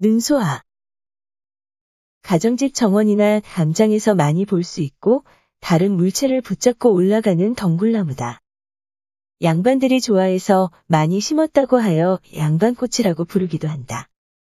능소화 가정집 정원이나 담장에서 많이 볼 수 있고 다른 물체를 붙잡고 올라가는 덩굴나무다. 양반들이 좋아해서 많이 심었다고 하여 양반꽃이라고 부르기도 한다.